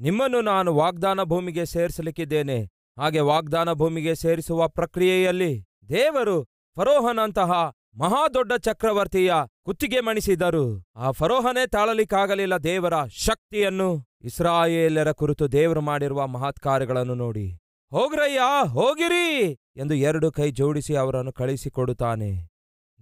ನಿಮ್ಮನ್ನು ನಾನು ವಾಗ್ದಾನ ಭೂಮಿಗೆ ಸೇರಿಸಲಿಕ್ಕಿದ್ದೇನೆ. ಹಾಗೆ ವಾಗ್ದಾನ ಭೂಮಿಗೆ ಸೇರಿಸುವ ಪ್ರಕ್ರಿಯೆಯಲ್ಲಿ ದೇವರು ಫರೋಹನಂತಹ ಮಹಾದೊಡ್ಡ ಚಕ್ರವರ್ತಿಯ ಕುತ್ತಿಗೆ ಮಣಿಸಿದರು. ಆ ಫರೋಹನೇ ತಾಳಲಿಕ್ಕಾಗಲಿಲ್ಲ ದೇವರ ಶಕ್ತಿಯನ್ನು. ಇಸ್ರಾಯೇಲರ ಕುರಿತು ದೇವರು ಮಾಡಿರುವ ಮಹತ್ಕಾರ್ಯಗಳನ್ನು ನೋಡಿ. ಹೋಗ್ರಯ್ಯ, ಹೋಗಿರಿ ಎಂದು ಎರಡು ಕೈ ಜೋಡಿಸಿ ಅವರನ್ನು ಕಳಿಸಿಕೊಡುತ್ತಾನೆ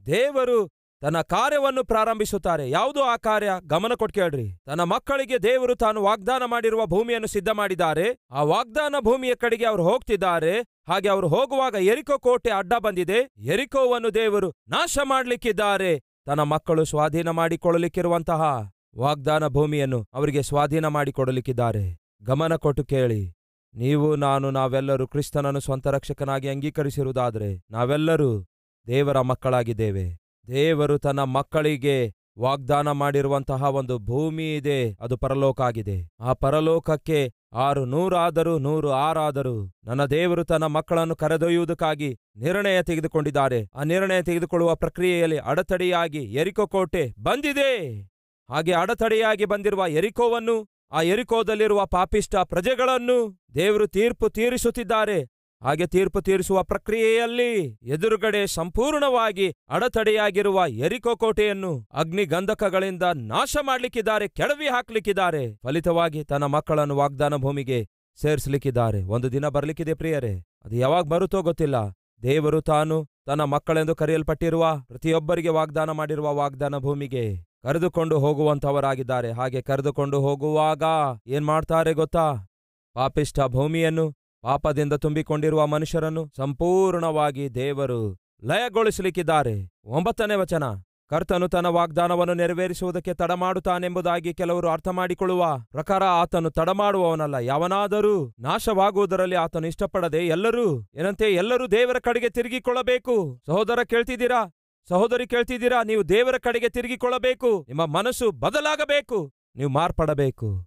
ದೇವರು ತನ್ನ ಕಾರ್ಯವನ್ನು ಪ್ರಾರಂಭಿಸುತ್ತಾರೆ. ಯಾವುದು ಆ ಕಾರ್ಯ? ಗಮನ ಕೊಟ್ಟು ಕೇಳ್ರಿ. ತನ್ನ ಮಕ್ಕಳಿಗೆ ದೇವರು ತಾನು ವಾಗ್ದಾನ ಮಾಡಿರುವ ಭೂಮಿಯನ್ನು ಸಿದ್ಧ ಮಾಡಿದ್ದಾರೆ ಆ ವಾಗ್ದಾನ ಭೂಮಿಯ ಕಡೆಗೆ ಅವರು ಹೋಗ್ತಿದ್ದಾರೆ. ಹಾಗೆ ಅವರು ಹೋಗುವಾಗ ಎರಿಕೋ ಕೋಟೆ ಅಡ್ಡ ಬಂದಿದೆ. ಎರಿಕೋವನ್ನು ದೇವರು ನಾಶ ಮಾಡಲಿಕ್ಕಿದ್ದಾರೆ. ತನ್ನ ಮಕ್ಕಳು ಸ್ವಾಧೀನ ಮಾಡಿಕೊಳ್ಳಲಿಕ್ಕಿರುವಂತಹ ವಾಗ್ದಾನ ಭೂಮಿಯನ್ನು ಅವರಿಗೆ ಸ್ವಾಧೀನ ಮಾಡಿಕೊಡಲಿಕ್ಕಿದ್ದಾರೆ. ಗಮನ ಕೊಟ್ಟು ಕೇಳಿ. ನೀವು, ನಾನು, ನಾವೆಲ್ಲರೂ ಕ್ರಿಸ್ತನನ್ನು ಸ್ವಂತ ರಕ್ಷಕನಾಗಿ ಅಂಗೀಕರಿಸಿರುವುದಾದರೆ ನಾವೆಲ್ಲರೂ ದೇವರ ಮಕ್ಕಳಾಗಿದ್ದೇವೆ. ದೇವರು ತನ್ನ ಮಕ್ಕಳಿಗೆ ವಾಗ್ದಾನ ಮಾಡಿರುವಂತಹ ಒಂದು ಭೂಮಿ ಇದೆ, ಅದು ಪರಲೋಕ ಆಗಿದೆ. ಆ ಪರಲೋಕಕ್ಕೆ ಆರು ನೂರಾದರೂ ನೂರು ಆರಾದರೂ ನನ್ನ ದೇವರು ತನ್ನ ಮಕ್ಕಳನ್ನು ಕರೆದೊಯ್ಯುವುದಕ್ಕಾಗಿ ನಿರ್ಣಯ ತೆಗೆದುಕೊಂಡಿದ್ದಾರೆ. ಆ ನಿರ್ಣಯ ತೆಗೆದುಕೊಳ್ಳುವ ಪ್ರಕ್ರಿಯೆಯಲ್ಲಿ ಅಡತಡೆಯಾಗಿ ಎರಿಕೋ ಕೋಟೆ ಬಂದಿದೆ. ಹಾಗೆ ಅಡತಡೆಯಾಗಿ ಬಂದಿರುವ ಎರಿಕೋವನ್ನು ಆ ಎರಿಕೋದಲ್ಲಿರುವ ಪಾಪಿಷ್ಟ ಪ್ರಜೆಗಳನ್ನು ದೇವರು ತೀರ್ಪು ತೀರಿಸುತ್ತಿದ್ದಾರೆ. ಹಾಗೆ ತೀರ್ಪು ತೀರಿಸುವ ಪ್ರಕ್ರಿಯೆಯಲ್ಲಿ ಎದುರುಗಡೆ ಸಂಪೂರ್ಣವಾಗಿ ಅಡತಡೆಯಾಗಿರುವ ಎರಿಕೋ ಕೋಟೆಯನ್ನು ಅಗ್ನಿಗಂಧಕಗಳಿಂದ ನಾಶ ಮಾಡ್ಲಿಕ್ಕಿದ್ದಾರೆ, ಕೆಡವಿ ಹಾಕ್ಲಿಕ್ಕಿದ್ದಾರೆ. ಫಲಿತವಾಗಿ ತನ್ನ ಮಕ್ಕಳನ್ನು ವಾಗ್ದಾನ ಭೂಮಿಗೆ ಸೇರಿಸಲಿಕ್ಕಿದ್ದಾರೆ. ಒಂದು ದಿನ ಬರ್ಲಿಕ್ಕಿದೆ ಪ್ರಿಯರೇ, ಅದು ಯಾವಾಗ ಬರುತ್ತೋ ಗೊತ್ತಿಲ್ಲ. ದೇವರು ತಾನು ತನ್ನ ಮಕ್ಕಳೆಂದು ಕರೆಯಲ್ಪಟ್ಟಿರುವ ಪ್ರತಿಯೊಬ್ಬರಿಗೆ ವಾಗ್ದಾನ ಮಾಡಿರುವ ವಾಗ್ದಾನ ಭೂಮಿಗೆ ಕರೆದುಕೊಂಡು ಹೋಗುವಂಥವರಾಗಿದ್ದಾರೆ. ಹಾಗೆ ಕರೆದುಕೊಂಡು ಹೋಗುವಾಗ ಏನ್ ಮಾಡ್ತಾರೆ ಗೊತ್ತಾ? ಪಾಪಿಷ್ಟ ಭೂಮಿಯನ್ನು, ಪಾಪದಿಂದ ತುಂಬಿಕೊಂಡಿರುವ ಮನುಷ್ಯರನ್ನು ಸಂಪೂರ್ಣವಾಗಿ ದೇವರು ಲಯಗೊಳಿಸಲಿಕ್ಕಿದ್ದಾರೆ. ಒಂಬತ್ತನೇ ವಚನ, ಕರ್ತನು ತನ್ನ ವಾಗ್ದಾನವನ್ನು ನೆರವೇರಿಸುವುದಕ್ಕೆ ತಡಮಾಡುತ್ತಾನೆಂಬುದಾಗಿ ಕೆಲವರು ಅರ್ಥ ಮಾಡಿಕೊಳ್ಳುವ ಪ್ರಕಾರ ಆತನು ತಡಮಾಡುವವನಲ್ಲ. ಯಾವನಾದರೂ ನಾಶವಾಗುವುದರಲ್ಲಿ ಆತನು ಇಷ್ಟಪಡದೆ ಎಲ್ಲರೂ, ಏನಂತೆ, ಎಲ್ಲರೂ ದೇವರ ಕಡೆಗೆ ತಿರುಗಿಕೊಳ್ಳಬೇಕು. ಸಹೋದರ ಕೇಳ್ತಿದ್ದೀರಾ? ಸಹೋದರಿ ಕೇಳ್ತಿದ್ದೀರಾ? ನೀವು ದೇವರ ಕಡೆಗೆ ತಿರುಗಿಕೊಳ್ಳಬೇಕು. ನಿಮ್ಮ ಮನಸ್ಸು ಬದಲಾಗಬೇಕು. ನೀವು ಮಾರ್ಪಡಬೇಕು.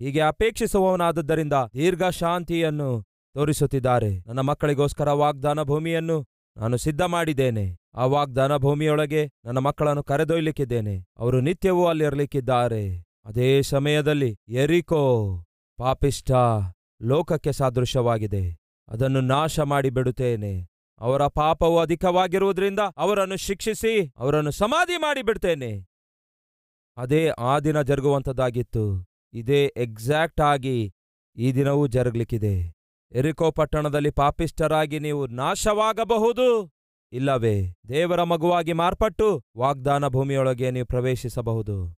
ಹೀಗೆ ಅಪೇಕ್ಷಿಸುವವನಾದದ್ದರಿಂದ ದೀರ್ಘ ಶಾಂತಿಯನ್ನು ತೋರಿಸುತ್ತಿದ್ದಾರೆ. ನನ್ನ ಮಕ್ಕಳಿಗೋಸ್ಕರ ವಾಗ್ದಾನ ಭೂಮಿಯನ್ನು ನಾನು ಸಿದ್ಧ ಮಾಡಿದ್ದೇನೆ ಆ ವಾಗ್ದಾನ ಭೂಮಿಯೊಳಗೆ ನನ್ನ ಮಕ್ಕಳನ್ನು ಕರೆದೊಯ್ಲಿಕ್ಕಿದ್ದೇನೆ ಅವರು ನಿತ್ಯವೂ ಅಲ್ಲಿರಲಿಕ್ಕಿದ್ದಾರೆ. ಅದೇ ಸಮಯದಲ್ಲಿ ಎರಿಕೋ ಪಾಪಿಷ್ಟ ಲೋಕಕ್ಕೆ ಸಾದೃಶ್ಯವಾಗಿದೆ. ಅದನ್ನು ನಾಶ ಮಾಡಿ ಬಿಡುತ್ತೇನೆ ಅವರ ಪಾಪವು ಅಧಿಕವಾಗಿರುವುದರಿಂದ ಅವರನ್ನು ಶಿಕ್ಷಿಸಿ ಅವರನ್ನು ಸಮಾಧಿ ಮಾಡಿಬಿಡ್ತೇನೆ ಅದೇ ಆ ದಿನ ಜರುಗುವಂಥದ್ದಾಗಿತ್ತು. ಇದೇ ಎಕ್ಸಾಕ್ಟ್ ಆಗಿ ಈ ದಿನವೂ ಜರುಗಲಿಕ್ಕಿದೆ. ಎರಿಕೋ ಪಟ್ಟಣದಲ್ಲಿ ಪಾಪಿಷ್ಟರಾಗಿ ನೀವು ನಾಶವಾಗಬಹುದು. ಇಲ್ಲವೇ, ದೇವರ ಮಗುವಾಗಿ ಮಾರ್ಪಟ್ಟು ವಾಗ್ದಾನ ಭೂಮಿಯೊಳಗೆ ನೀವು ಪ್ರವೇಶಿಸಬಹುದು.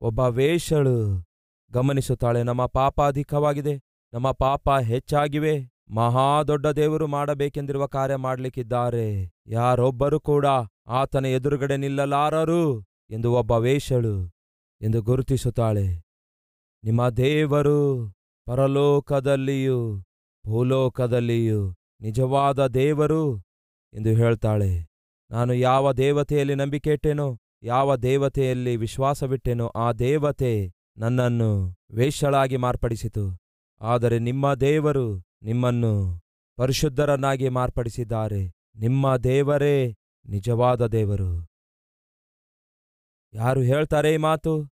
ಒಬ್ಬ ವೇಷಳು ಗಮನಿಸುತ್ತಾಳೆ, ನಮ್ಮ ಪಾಪ ಅಧಿಕವಾಗಿದೆ, ನಮ್ಮ ಪಾಪ ಹೆಚ್ಚಾಗಿವೆ. ಮಹಾದೊಡ್ಡ ದೇವರು ಮಾಡಬೇಕೆಂದಿರುವ ಕಾರ್ಯ ಮಾಡಲಿಕ್ಕಿದ್ದಾರೆ. ಯಾರೊಬ್ಬರು ಕೂಡ ಆತನ ಎದುರುಗಡೆ ನಿಲ್ಲಲಾರರು ಎಂದು ಒಬ್ಬ ವೇಷಳು ಎಂದು ಗುರುತಿಸುತ್ತಾಳೆ. ನಿಮ್ಮ ದೇವರು ಪರಲೋಕದಲ್ಲಿಯೂ ಭೂಲೋಕದಲ್ಲಿಯೂ ನಿಜವಾದ ದೇವರು ಎಂದು ಹೇಳ್ತಾಳೆ. ನಾನು ಯಾವ ದೇವತೆಯಲ್ಲಿ ನಂಬಿಕೆ ಇಟ್ಟೆನೋ ಯಾವ ದೇವತೆಯಲ್ಲಿ ವಿಶ್ವಾಸವಿಟ್ಟೆನೋ ಆ ದೇವತೆ ನನ್ನನ್ನು ವೇಷಳಾಗಿ ಮಾರ್ಪಡಿಸಿತು. ಆದರೆ ನಿಮ್ಮ ದೇವರು ನಿಮ್ಮನ್ನು ಪರಿಶುದ್ಧರನ್ನಾಗಿ ಮಾರ್ಪಡಿಸಿದ್ದಾರೆ. ನಿಮ್ಮ ದೇವರೇ ನಿಜವಾದ ದೇವರು. ಯಾರು ಹೇಳ್ತಾರೆ ಈ ಮಾತು?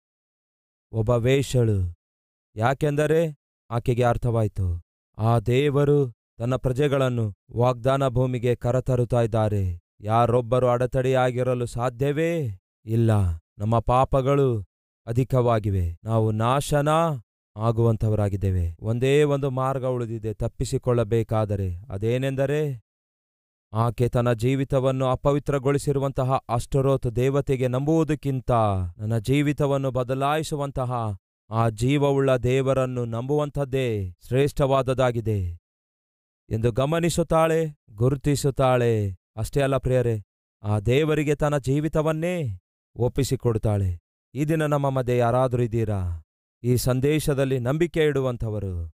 ಒಬ್ಬ ವೇಷಳು. ಯಾಕೆಂದರೆ ಆಕೆಗೆ ಅರ್ಥವಾಯಿತು. ಆ ದೇವರು ತನ್ನ ಪ್ರಜೆಗಳನ್ನು ವಾಗ್ದಾನ ಭೂಮಿಗೆ ಕರತರುತ್ತಾ ಇದ್ದಾರೆ. ಯಾರೊಬ್ಬರು ಅಡೆತಡೆಯಾಗಿರಲು ಸಾಧ್ಯವೇ ಇಲ್ಲ. ನಮ್ಮ ಪಾಪಗಳು ಅಧಿಕವಾಗಿವೆ. ನಾವು ನಾಶನ ಆಗುವಂಥವರಾಗಿದ್ದೇವೆ. ಒಂದೇ ಒಂದು ಮಾರ್ಗ ಉಳಿದಿದೆ, ತಪ್ಪಿಸಿಕೊಳ್ಳಬೇಕಾದರೆ. ಅದೇನೆಂದರೆ, ಆಕೆ ತನ್ನ ಜೀವಿತವನ್ನು ಅಪವಿತ್ರಗೊಳಿಸಿರುವಂತಹ ಅಷ್ಟರೋತ್ ದೇವತೆಗೆ ನಂಬುವುದಕ್ಕಿಂತ ನನ್ನ ಜೀವಿತವನ್ನು ಬದಲಾಯಿಸುವಂತಹ ಆ ಜೀವವುಳ್ಳ ದೇವರನ್ನು ನಂಬುವಂಥದ್ದೇ ಶ್ರೇಷ್ಠವಾದದಾಗಿದೆ ಎಂದು ಗಮನಿಸುತ್ತಾಳೆ, ಗುರುತಿಸುತ್ತಾಳೆ. ಅಷ್ಟೇ ಅಲ್ಲ ಪ್ರಿಯರೇ, ಆ ದೇವರಿಗೆ ತನ್ನ ಜೀವಿತವನ್ನೇ ಒಪ್ಪಿಸಿಕೊಡುತ್ತಾಳೆ. ಈ ದಿನ ನಮ್ಮ ಮಧ್ಯೆ ಯಾರಾದರೂ ಇದ್ದೀರಾ? ಈ ಸಂದೇಶದಲ್ಲಿ ನಂಬಿಕೆ ಇಡುವಂಥವರು,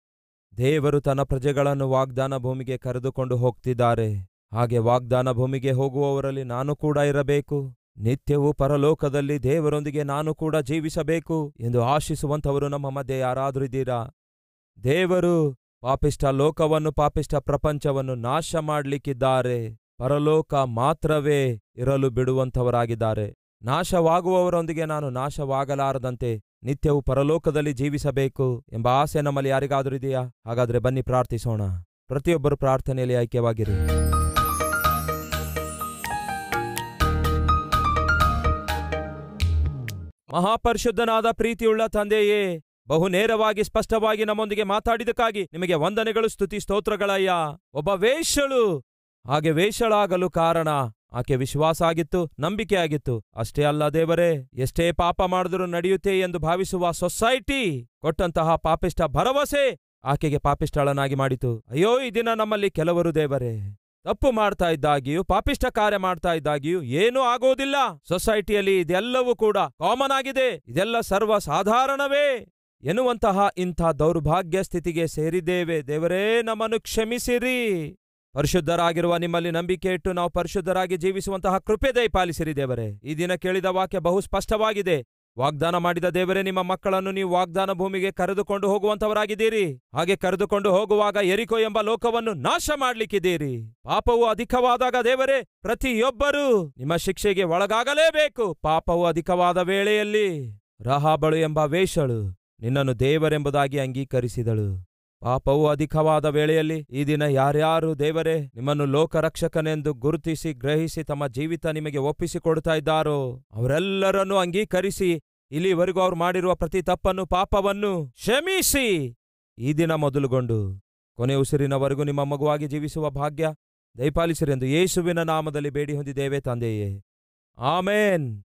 ದೇವರು ತನ್ನ ಪ್ರಜೆಗಳನ್ನು ವಾಗ್ದಾನ ಭೂಮಿಗೆ ಕರೆದುಕೊಂಡು ಹೋಗ್ತಿದ್ದಾರೆ. ಹಾಗೆ ವಾಗ್ದಾನ ಭೂಮಿಗೆ ಹೋಗುವವರಲ್ಲಿ ನಾನು ಕೂಡ ಇರಬೇಕು. ನಿತ್ಯವೂ ಪರಲೋಕದಲ್ಲಿ ದೇವರೊಂದಿಗೆ ನಾನು ಕೂಡ ಜೀವಿಸಬೇಕು ಎಂದು ಆಶಿಸುವಂಥವರು ನಮ್ಮ ಮಧ್ಯೆ ಯಾರಾದರೂ ಇದ್ದೀರಾ? ದೇವರು ಪಾಪಿಷ್ಟ ಲೋಕವನ್ನು ಪಾಪಿಷ್ಟ ಪ್ರಪಂಚವನ್ನು ನಾಶ ಮಾಡಲಿಕ್ಕಿದ್ದಾರೆ. ಪರಲೋಕ ಮಾತ್ರವೇ ಇರಲು ಬಿಡುವಂಥವರಾಗಿದ್ದಾರೆ. ನಾಶವಾಗುವವರೊಂದಿಗೆ ನಾನು ನಾಶವಾಗಲಾರದಂತೆ ನಿತ್ಯವೂ ಪರಲೋಕದಲ್ಲಿ ಜೀವಿಸಬೇಕು ಎಂಬ ಆಸೆ ನಮ್ಮಲ್ಲಿ ಯಾರಿಗಾದರೂ ಇದೆಯಾ? ಹಾಗಾದರೆ ಬನ್ನಿ ಪ್ರಾರ್ಥಿಸೋಣ. ಪ್ರತಿಯೊಬ್ಬರು ಪ್ರಾರ್ಥನೆಯಲ್ಲಿ ಐಕ್ಯವಾಗಿರಿ. ಮಹಾಪರಿಶುದ್ಧನಾದ ಪ್ರೀತಿಯುಳ್ಳ ತಂದೆಯೇ ಬಹು ನೇರವಾಗಿ ಸ್ಪಷ್ಟವಾಗಿ ನಮ್ಮೊಂದಿಗೆ ಮಾತಾಡಿದಕ್ಕಾಗಿ ನಿಮಗೆ ವಂದನೆಗಳು, ಸ್ತುತಿ, ಸ್ತೋತ್ರಗಳಯ್ಯ. ಒಬ್ಬ ವೇಷಳು ಹಾಗೆ ವೇಷಳಾಗಲು ಕಾರಣ. ಆಕೆ ವಿಶ್ವಾಸ ಆಗಿತ್ತು ನಂಬಿಕೆ ಆಗಿತ್ತು ಅಷ್ಟೇ ಅಲ್ಲ ದೇವರೇ, ಎಷ್ಟೇ ಪಾಪ ಮಾಡಿದರೂ ನಡೆಯುತ್ತೆ ಎಂದು ಭಾವಿಸುವ ಸೊಸೈಟಿ ಕೊಟ್ಟಂತಹ ಪಾಪಿಷ್ಟ ಭರವಸೆ ಆಕೆಗೆ ಪಾಪಿಷ್ಟಳನಾಗಿ ಮಾಡಿತು. ಅಯ್ಯೋ, ಈ ದಿನ ನಮ್ಮಲ್ಲಿ ಕೆಲವರು ದೇವರೇ, ತಪ್ಪು ಮಾಡ್ತಾ ಇದ್ದಾಗಿಯೂ ಪಾಪಿಷ್ಟ ಕಾರ್ಯ ಮಾಡ್ತಾ ಇದ್ದಾಗಿಯೂ ಏನೂ ಆಗೋದಿಲ್ಲ. ಸೊಸೈಟಿಯಲ್ಲಿ ಇದೆಲ್ಲವೂ ಕೂಡ ಕಾಮನ್ ಆಗಿದೆ. ಇದೆಲ್ಲ ಸರ್ವ ಸಾಧಾರಣವೇ ಎನ್ನುವಂತಹ ಇಂಥ ದೌರ್ಭಾಗ್ಯ ಸ್ಥಿತಿಗೆ ಸೇರಿದ್ದೇವೆ. ದೇವರೇ, ನಮ್ಮನ್ನು ಕ್ಷಮಿಸಿರಿ. ಪರಿಶುದ್ಧರಾಗಿರುವ ನಿಮ್ಮಲ್ಲಿ ನಂಬಿಕೆ ಇಟ್ಟು ನಾವು ಪರಿಶುದ್ಧರಾಗಿ ಜೀವಿಸುವಂತಹ ಕೃಪೆ ದಯಪಾಲಿಸಿರಿ ದೇವರೇ. ಈ ದಿನ ಕೇಳಿದ ವಾಕ್ಯ ಬಹು ಸ್ಪಷ್ಟವಾಗಿದೆ. ವಾಗ್ದಾನ ಮಾಡಿದ ದೇವರೇ, ನಿಮ್ಮ ಮಕ್ಕಳನ್ನು ನೀವು ವಾಗ್ದಾನ ಭೂಮಿಗೆ ಕರೆದುಕೊಂಡು ಹೋಗುವಂತವರಾಗಿದ್ದೀರಿ ಹಾಗೆ ಕರೆದುಕೊಂಡು ಹೋಗುವಾಗ ಎರಿಕೋ ಎಂಬ ಲೋಕವನ್ನು ನಾಶ ಮಾಡ್ಲಿಕ್ಕಿದ್ದೀರಿ. ಪಾಪವು ಅಧಿಕವಾದಾಗ ದೇವರೇ, ಪ್ರತಿಯೊಬ್ಬರೂ ನಿಮ್ಮ ಶಿಕ್ಷೆಗೆ ಒಳಗಾಗಲೇಬೇಕು. ಪಾಪವು ಅಧಿಕವಾದ ವೇಳೆಯಲ್ಲಿ, ರಹಾಬಳು ಎಂಬ ವೇಷಳು ನಿನ್ನನ್ನು ದೇವರೆಂಬುದಾಗಿ ಅಂಗೀಕರಿಸಿದಳು. ಪಾಪವು ಅಧಿಕವಾದ ವೇಳೆಯಲ್ಲಿ ಈ ದಿನ ಯಾರ್ಯಾರು ದೇವರೇ, ನಿಮ್ಮನ್ನು ಲೋಕರಕ್ಷಕನೆಂದು ಗುರುತಿಸಿ ಗ್ರಹಿಸಿ ತಮ್ಮ ಜೀವಿತ ನಿಮಗೆ ಒಪ್ಪಿಸಿಕೊಡ್ತಾ ಇದ್ದಾರೋ, ಅವರೆಲ್ಲರನ್ನೂ ಅಂಗೀಕರಿಸಿ, ಇಲ್ಲಿವರೆಗೂ ಅವರು ಮಾಡಿರುವ ಪ್ರತಿ ತಪ್ಪನ್ನು, ಪಾಪವನ್ನು ಕ್ಷಮಿಸಿ. ಈ ದಿನ ಮೊದಲುಗೊಂಡು ಕೊನೆ ಉಸಿರಿನವರೆಗೂ ನಿಮ್ಮ ಮಗುವಾಗಿ ಜೀವಿಸುವ ಭಾಗ್ಯ ದಯಪಾಲಿಸಿರೆಂದು ಯೇಸುವಿನ ನಾಮದಲ್ಲಿ ಬೇಡಿ ಹೊಂದಿದ್ದೇವೆ ತಂದೆಯೇ. ಆಮೇನ್.